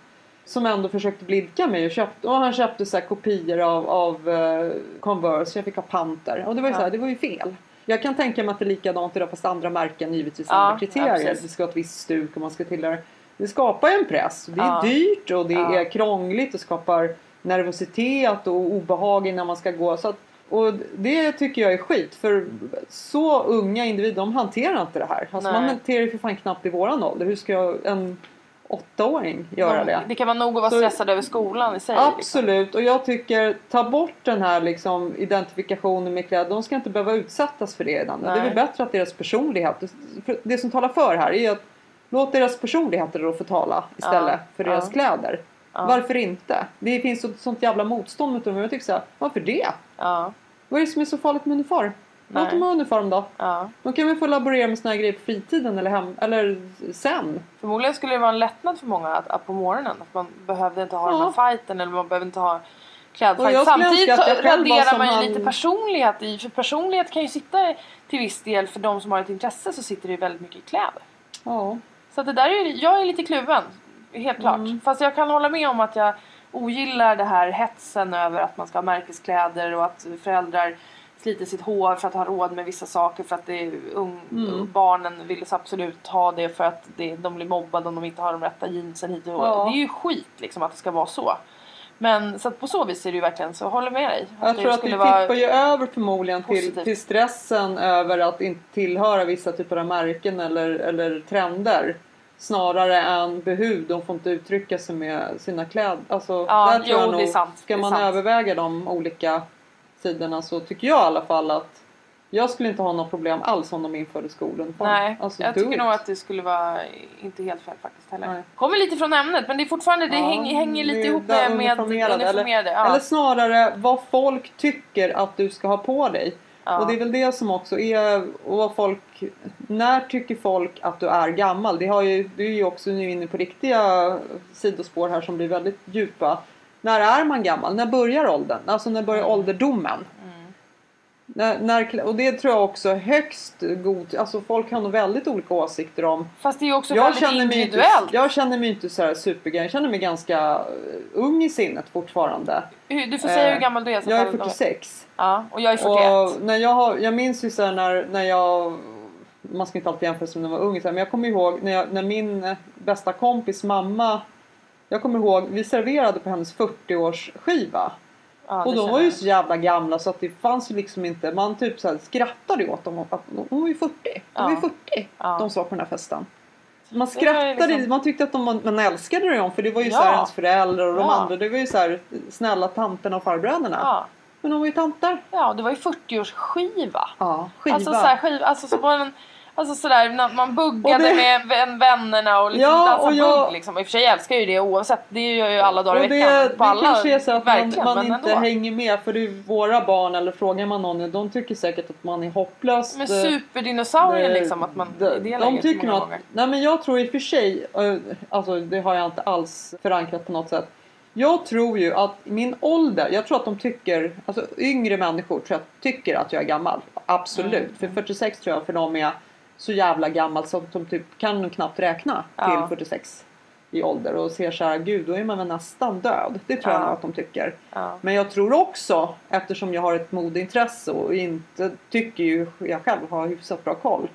Som ändå försökte blidka mig och, köpte, och han köpte så kopior av, av eh, Converse. Jag fick ha panter. Och det var ju så här, det var ju fel. Jag kan tänka mig att det är likadant idag fast andra märken givetvis Ja, andra ja, kriterier. precis. det ska ha ett visst stuk och man ska tillhöra. Det skapar ju en press. Det är Ja. dyrt och det Ja. är krångligt och skapar nervositet och obehag innan man ska gå. Så att, och det tycker jag är skit för så unga individer de hanterar inte det här. Alltså Nej. man hanterar ju för fan knappt i våran ålder. Hur ska jag, en åttaåring göra det? Det kan vara nog att vara Så- stressad över skolan i sig. Liksom. Absolut och jag tycker ta bort den här liksom identifikationen med kläder. De ska inte behöva utsättas för det redan. Det är Nej. väl bättre att deras personlighet. för Det som talar för här är att låt deras personligheter då få tala istället för Ja. deras kläder. Varför inte? Det finns ett sånt jävla motstånd mot dem. Jag tycker så här, varför det? Ja, Vad är det som är så farligt med uniform? Låt Nej. dem ha uniform då. ja. De kan väl få laborera med såna här grejer på fritiden eller, hem, eller sen. Förmodligen skulle det vara en lättnad för många att, att på morgonen. Att man behövde inte ha Ja. den här fighten eller man behövde inte ha skulle Samtidigt raderar man ju han- lite personlighet i. För personlighet kan ju sitta till viss del för de som har ett intresse så sitter det ju väldigt mycket i kläder. Ja. Så det där är ju, jag är lite kluven. Helt klart. Mm. Fast jag kan hålla med om att jag ogillar det här hetsen över att man ska ha märkeskläder och att föräldrar sliter sitt hår för att ha råd med vissa saker för att det är ung, Mm. barnen vill absolut ha det för att det, de blir mobbade om de inte har de rätta jeansen hit och Ja. Det är ju skit liksom att det ska vara så. Men så på så vis är det ju verkligen så, håller med dig. Jag tror att det tippar ju över förmodligen till, till stressen över att inte tillhöra vissa typer av märken eller, eller trender. Snarare än behov, de får inte uttrycka sig med sina kläder. Alltså, Ja, där tror jo, nog, sant, Ska man sant. överväga de olika sidorna så tycker jag i alla fall att jag skulle inte ha något problem alls om de införde skoluniform. Nej, alltså, jag tycker it. nog att det skulle vara inte helt fel faktiskt heller. Nej. Kommer lite från ämnet men det är fortfarande, det Ja, hänger, hänger lite ihop med, med uniformerade, uniformerade. Eller, ja. eller snarare vad folk tycker att du ska ha på dig. Ja. Och det är väl det som också är vad folk, när tycker folk att du är gammal? Det har ju, du är ju också nu inne på riktiga sidospår här som blir väldigt djupa. När är man gammal? När börjar åldern? Alltså när börjar Mm. När, när, och det tror jag också högst god, alltså folk har nog väldigt olika åsikter om Fast det är också jag väldigt känner, mig inte, individuellt. jag känner mig inte så här supergammal. Jag känner mig ganska eh, ung i sinnet fortfarande. Du får säga Eh, hur gammal du är. så Jag är fall de- 46. Ja, och jag är 41. Och när jag, har, jag minns ju så här när, när jag... Man ska inte alltid jämföra sig när man var ung. så här, Men jag kommer ihåg när, jag, när min bästa kompis mamma... Jag kommer ihåg, vi serverade på hennes 40-årsskiva. Ja, Och de var ju så jävla gamla så att det fanns ju liksom inte... Man typ så här skrattade åt dem. Att hon var ju 40. De var ju Ja. 40. Ja. De som var på den här festen. Man skrattade, liksom- man tyckte att de man älskade dem för det var ju Ja. så här ens föräldrar och de andra. Det var ju så här snälla tanterna och farbröderna. Men de var ju tanter. ja, det var ju 40-årsskiva. Ja, skiva. Alltså, så här, skiva, alltså så var den, alltså sådär man buggade det- med vän, vännerna och liksom Ja, dansa och jag- bugg liksom. I och för sig älskar jag ju det oavsett. Det gör ju alla dagar i det, veckan. det på alla, kanske är så att man, man inte ändå. hänger med för det är våra barn eller frågar man någon de tycker säkert att man är hopplös. Men eh, superdinosaurier eh, liksom att man de, i det de tycker nog att, nej men jag tror i och för sig, eh, alltså det har jag inte alls förankrat på något sätt. Jag tror ju att min ålder, jag tror att de tycker, alltså yngre människor tror jag tycker att jag är gammal. Absolut. Mm. För 46 tror jag för dem är så jävla gammal så de typ kan knappt räkna Ja. till 46 i ålder och ser så här, gud då är man väl nästan död. Det tror jag Ja. nog att de tycker. Ja. Men jag tror också, eftersom jag har ett modeintresse och inte tycker ju jag själv har hyfsat bra koll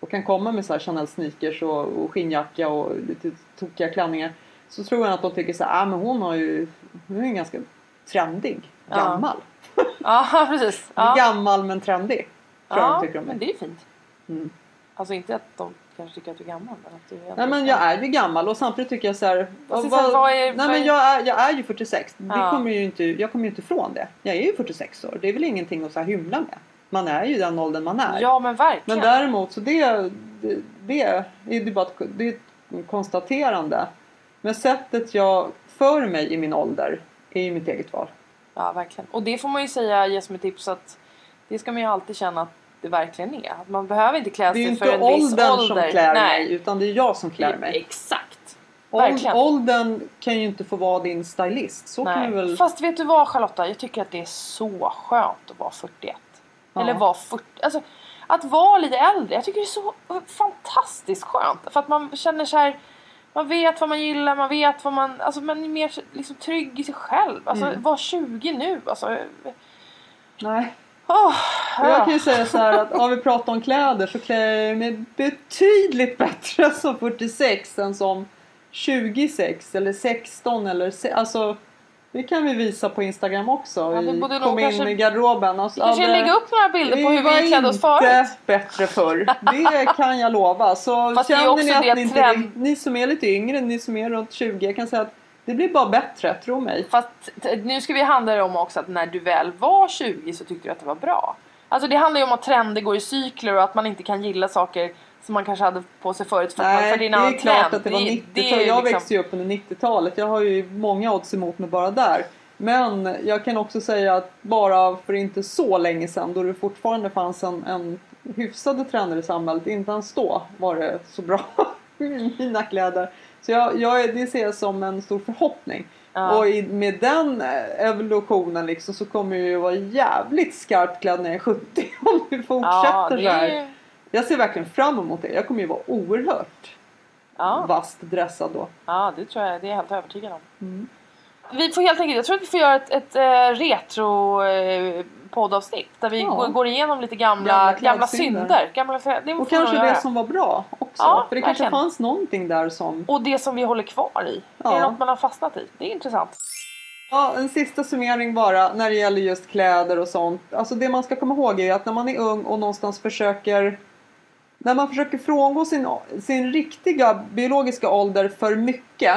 och kan komma med så här Chanel sneakers och, och skinnjacka och lite tokiga klänningar så tror jag att de tycker så här, ah, men hon har ju, hon är ju ganska trendig, Ja. gammal. Ja [laughs] precis. Ja. Gammal men trendig. Tror jag ja, de tycker om men mig. det är fint. Mm. Alltså inte att de kanske tycker att du är gammal men att du är Nej men jag är ju gammal och samtidigt tycker jag så här. Det vad- här, vad är- nej men jag är, jag är ju 46. Det Ja. kommer ju inte, jag kommer ju inte ifrån det. Jag är ju 46 år. Det är väl ingenting att så här hymla med. Man är ju den åldern man är. Ja men verkligen. Men däremot så det, det, det är ju bara ett, det är ett konstaterande. Men sättet jag för mig i min ålder är ju mitt eget val. Ja verkligen. Och det får man ju säga ge som ett tips att det ska man ju alltid känna att det verkligen är. Att man behöver inte klä Det är sig för inte en viss åldern ålder. som klär Nej. mig utan det är jag som klär mig. Exakt. Verkligen. åldern kan ju inte få vara din stylist. Så kan Nej. vi väl... Fast vet du vad Charlotta? Jag tycker att det är så skönt att vara 41. Ja. Eller vara 40. Alltså, att vara lite äldre. Jag tycker det är så fantastiskt skönt. För att man känner så här. Man vet vad man gillar, man vet vad man... Alltså man är mer liksom, trygg i sig själv. Alltså Mm. var 20 nu. Alltså, Nej. Jag ja. kan ju säga så här att om vi pratar om kläder så klär jag mig betydligt bättre [laughs] som 46 än som 26 eller 16 eller se- alltså det kan vi visa på Instagram också. Ja, vi vi borde kom in kanske- i garderoben. Alltså, Vi kanske det- lägga upp några bilder på hur var vi klädde oss inte förut. bättre förr. Det kan jag lova. Så [laughs] Fast känner ni att ni, inte, trend- ni som är lite yngre, ni som är runt 20, jag kan säga att det blir bara bättre, tro mig. Fast nu ska vi handla om också att när du väl var 20 så tyckte du att det var bra. Alltså det handlar ju om att trender går i cykler och att man inte kan gilla saker som man kanske hade på sig förut för, Nej, för det är en annan klart trend. att det var Det- 90-tal. det jag liksom- växte ju upp under 90-talet. Jag har ju många odds emot mig bara där. Men jag kan också säga att bara för inte så länge sedan då det fortfarande fanns en, en hyfsade trender i samhället. Inte ens då var det så bra [laughs] mina kläder. Så jag, jag, det ser jag som en stor förhoppning. Ja. Och i, med den eh, evolutionen liksom så kommer jag ju vara jävligt skarpt klädd när jag är 70 [laughs] om vi fortsätter Ja, så det här. är, Jag ser verkligen fram emot det. Jag kommer ju vara oerhört ja, vasst dressad då. ja, det tror jag. Det är jag helt övertygad om. Vi får helt enkelt, jag tror att vi får göra ett, ett eh, retro eh, poddavsnitt där vi Ja. går, igenom lite gamla, Gamla synder. Gamla, det Och kanske det göra. som var bra också. Ja, För det kanske verkligen. fanns någonting där som... Och det som vi håller kvar i. Ja. Är det något man har fastnat i? Det är intressant. Ja, en sista summering bara när det gäller just kläder och sånt. Alltså det man ska komma ihåg är att när man är ung och någonstans försöker när man försöker frångå sin, sin riktiga biologiska ålder för mycket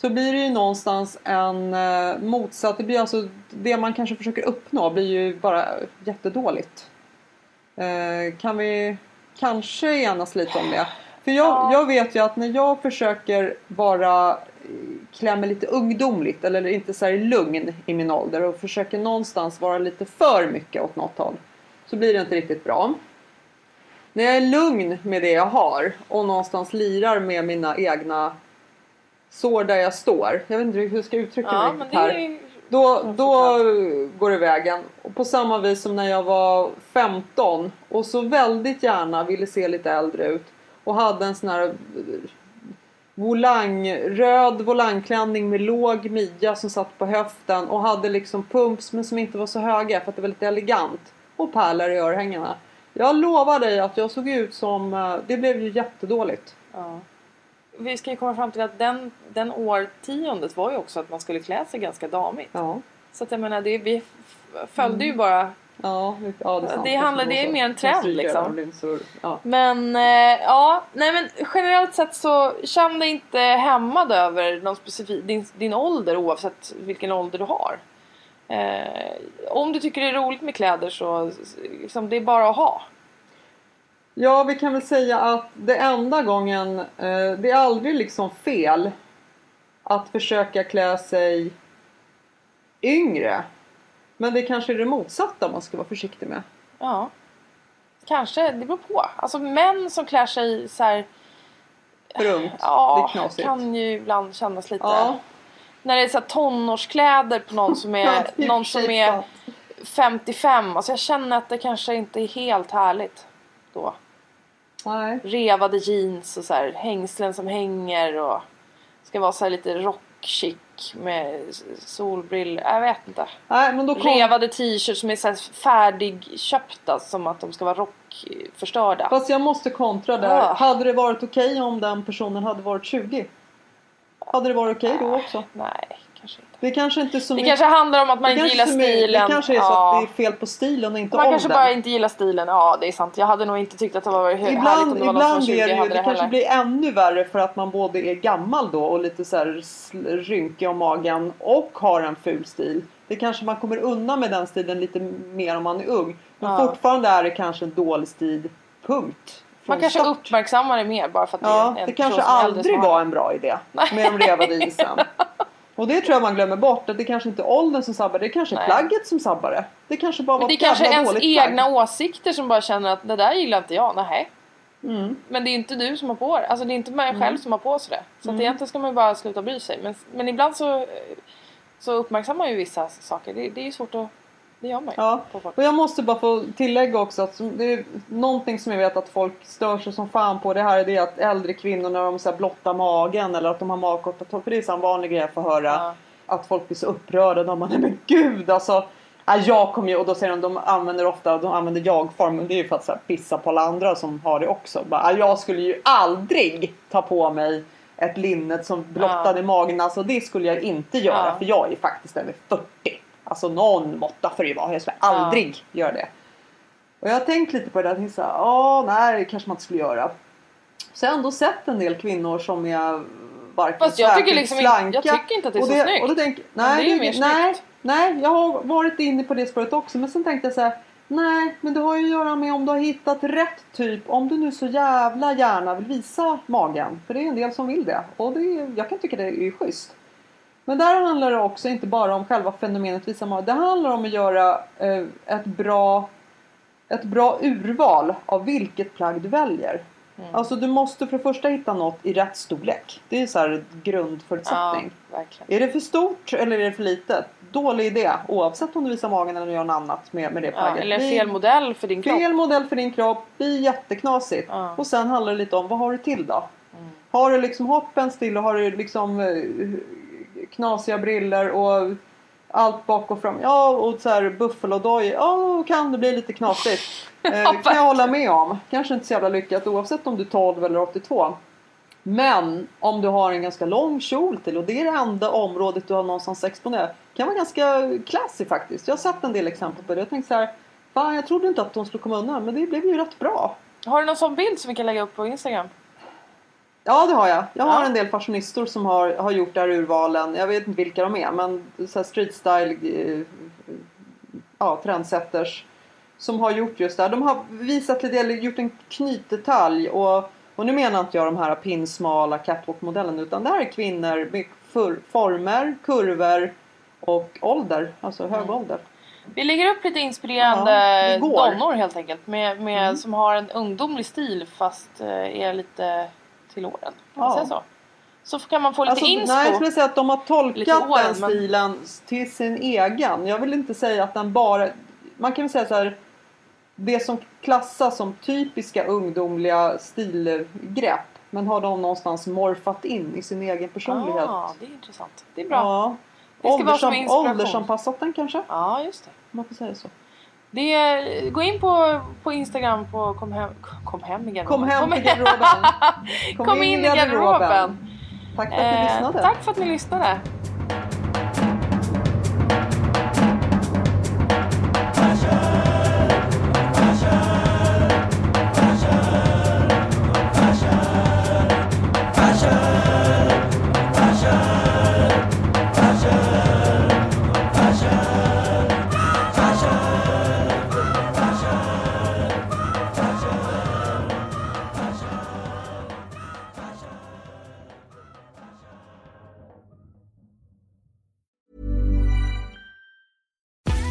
så blir det ju någonstans en eh, motsatt, det blir alltså det man kanske försöker uppnå blir ju bara jättedåligt. Eh, kan vi kanske enas lite om det? För jag, Ja. jag vet ju att när jag försöker vara klä mig lite ungdomligt eller inte så här lugn i min ålder och försöker någonstans vara lite för mycket åt något håll så blir det inte riktigt bra. När jag är lugn med det jag har och någonstans lirar med mina egna sår där jag står. Jag vet inte hur jag ska uttrycka Ja, mig här. är ju... Då, då går det vägen. Och på samma vis som när jag var 15 och så väldigt gärna ville se lite äldre ut och hade en sån här eh, volang, röd volangklänning med låg midja som satt på höften och hade liksom pumps men som inte var så höga för att det var lite elegant och pärlor i örhängena. Jag lovar dig att jag såg ut som, eh, det blev ju jättedåligt. Ja. Vi ska ju komma fram till att den, den årtiondet var ju också att man skulle klä sig ganska damigt. Ja, Så att jag menar, det, vi följde ju bara ja, det, ja det är sant. Det handlar- det är mer en trend, liksom. så- Ja. Men eh, ja, nej men generellt sett så känn dig inte hämmad över någon specifik, din, din ålder oavsett vilken ålder du har. Eh, om du tycker det är roligt med kläder så liksom, det är bara att ha. Ja, vi kan väl säga att det enda gången, eh, det är aldrig liksom fel att försöka klä sig yngre. Men det kanske är det motsatta man ska vara försiktig med. Ja. Kanske, det beror på. Alltså män som klär sig så här, För ungt. [sighs] ja, det är knasigt. kan ju ibland kännas lite... Ja. När det är så här tonårskläder på någon som är, [laughs] någon som är sant. 55. Alltså jag känner att det kanske inte är helt härligt då. Nej. Revade jeans och så här, hängslen som hänger och ska vara så här lite rock chic med solbrillor. Jag vet inte. Nej, men då kom... Revade t-shirts som är så här färdigköpta som att de ska vara rockförstörda. Fast jag måste kontra där. Ah. Hade det varit okej om den personen hade varit 20? Hade det varit okej då också? Nej, kanske inte. Det kanske inte så Det mycket- kanske handlar om att man inte gillar stilen. Det kanske är så Ja. att det är fel på stilen och inte Man kanske bara inte gillar stilen. Ja, det är sant. Jag hade nog inte tyckt att det var härligt om det var någon som var ibland 20 är det ju, hade det det kanske blir ännu värre för att man både är gammal då och lite så här rynkig om magen och har en ful stil. Det kanske man kommer undan med den stilen lite mer om man är ung. Men Ja. fortfarande är det kanske en dålig stil. Punkt. Man kanske start. uppmärksammar det mer bara för att Ja, det är en det kanske aldrig var en bra idé med de revade isen. [laughs] Och det tror jag man glömmer bort. Att det kanske inte är åldern som sabbar det. kanske är plagget som sabbar det. Det kanske bara var det kanske är ens dåligt plagg. egna åsikter som bara känner att det där gillar inte jag. Nej. Mm. Men det är inte du som har på det. Alltså det är inte mig själv som har på sig det. Så Mm. att egentligen ska man bara sluta bry sig. Men, men ibland så, så uppmärksammar man ju vissa saker. Det, det är ju svårt att... Det gör man ju. Ja, och jag måste bara få tillägga också att det är någonting som jag vet att folk stör sig som fan på det här är det att äldre kvinnor när de så här blottar magen eller att de har magkorta toppar, för det är så en vanlig grej att få höra Ja. att folk blir så upprörda när man nej men gud alltså ja, jag kommer ju och då säger de de använder ofta de använder jag-form men det är ju för att så här, pissa på alla andra som har det också. Bara, ja, jag skulle ju aldrig ta på mig ett linne som blottade magen alltså det skulle jag inte göra Ja. för jag är faktiskt över 40. Alltså någon måtta får det ju vara. Jag skulle aldrig göra det. Och jag har tänkt lite på det där. Så här, "Ja, nej det kanske man inte skulle göra. Så jag har ändå sett en del kvinnor som är varken Fast jag tycker liksom slanka. jag tycker inte att det är och så snyggt. Och då Men nej, det är ju det, mer nej, snyggt. nej, jag har varit inne på det spåret också. Men sen tänkte jag så här. Nej, men det har ju att göra med om du har hittat rätt typ. Om du nu så jävla gärna vill visa magen. För det är en del som vill det. Och det är, jag kan tycka det är schysst. Men där handlar det också inte bara om själva fenomenet visa mage. Det handlar om att göra eh, ett, bra, ett bra urval av vilket plagg du väljer. Mm. Alltså du måste för det första hitta något i rätt storlek. Det är så här Ja, grundförutsättning. verkligen. Är det för stort eller är det för litet? Dålig idé. Oavsett om du visar magen eller gör något annat med, med det Ja, plagget. eller Blir- fel modell för din kropp. Fel modell för din kropp, blir jätteknasigt. Ja. Mm. Och sen handlar det lite om vad har du till då? Har du liksom hoppens till och har du liksom eh, knasiga briller och allt bak och fram. Ja, och så här buffelodojor. Ja, kan det bli lite knasigt. [laughs] Eh, kan jag hålla med om. Kanske inte så jävla lyckat oavsett om du är 12 eller 82. Men om du har en ganska lång kjol till och det är det enda området du har någonstans exponerat. kan vara ganska classy faktiskt. Jag har sett en del exempel på det. Jag tänkte så här, fan jag trodde inte att de skulle komma undan men det blev ju rätt bra. Har du någon sån bild som vi kan lägga upp på Instagram? Ja det har jag. Jag har Ja. en del fashionistor som har, har gjort det här urvalen. Jag vet inte vilka de är men så street style eh, ja, trendsetters som har gjort just det här. De har visat lite, eller gjort en knytdetalj och, och nu menar inte jag de här pinsmala catwalk-modellerna utan det här är kvinnor med former, kurvor och ålder, alltså hög Mm. ålder. Vi lägger upp lite inspirerande Ja, donnor helt enkelt. Med, med, Mm. Som har en ungdomlig stil fast eh, är lite till åren. Kan man Ja. säga så? Så kan man få lite Alltså, inspo. nej, jag skulle säga att de har tolkat åren, den men- stilen till sin egen. Jag vill inte säga att den bara... Man kan väl säga så här. Det som klassas som typiska ungdomliga stilgrepp. Men har de någonstans morfat in i sin egen personlighet. Ah, det är intressant. Det är bra. Ja. Det ska vara som inspiration. åldersanpassat den kanske? Ja, just det. Man får säga så. Det är, gå in på, på Instagram på kom hem, kom hem i garderoben. Kom hem till garderoben. [laughs] Kom, in, i garderoben. Tack för att ni Eh, lyssnade. tack för att ni lyssnade.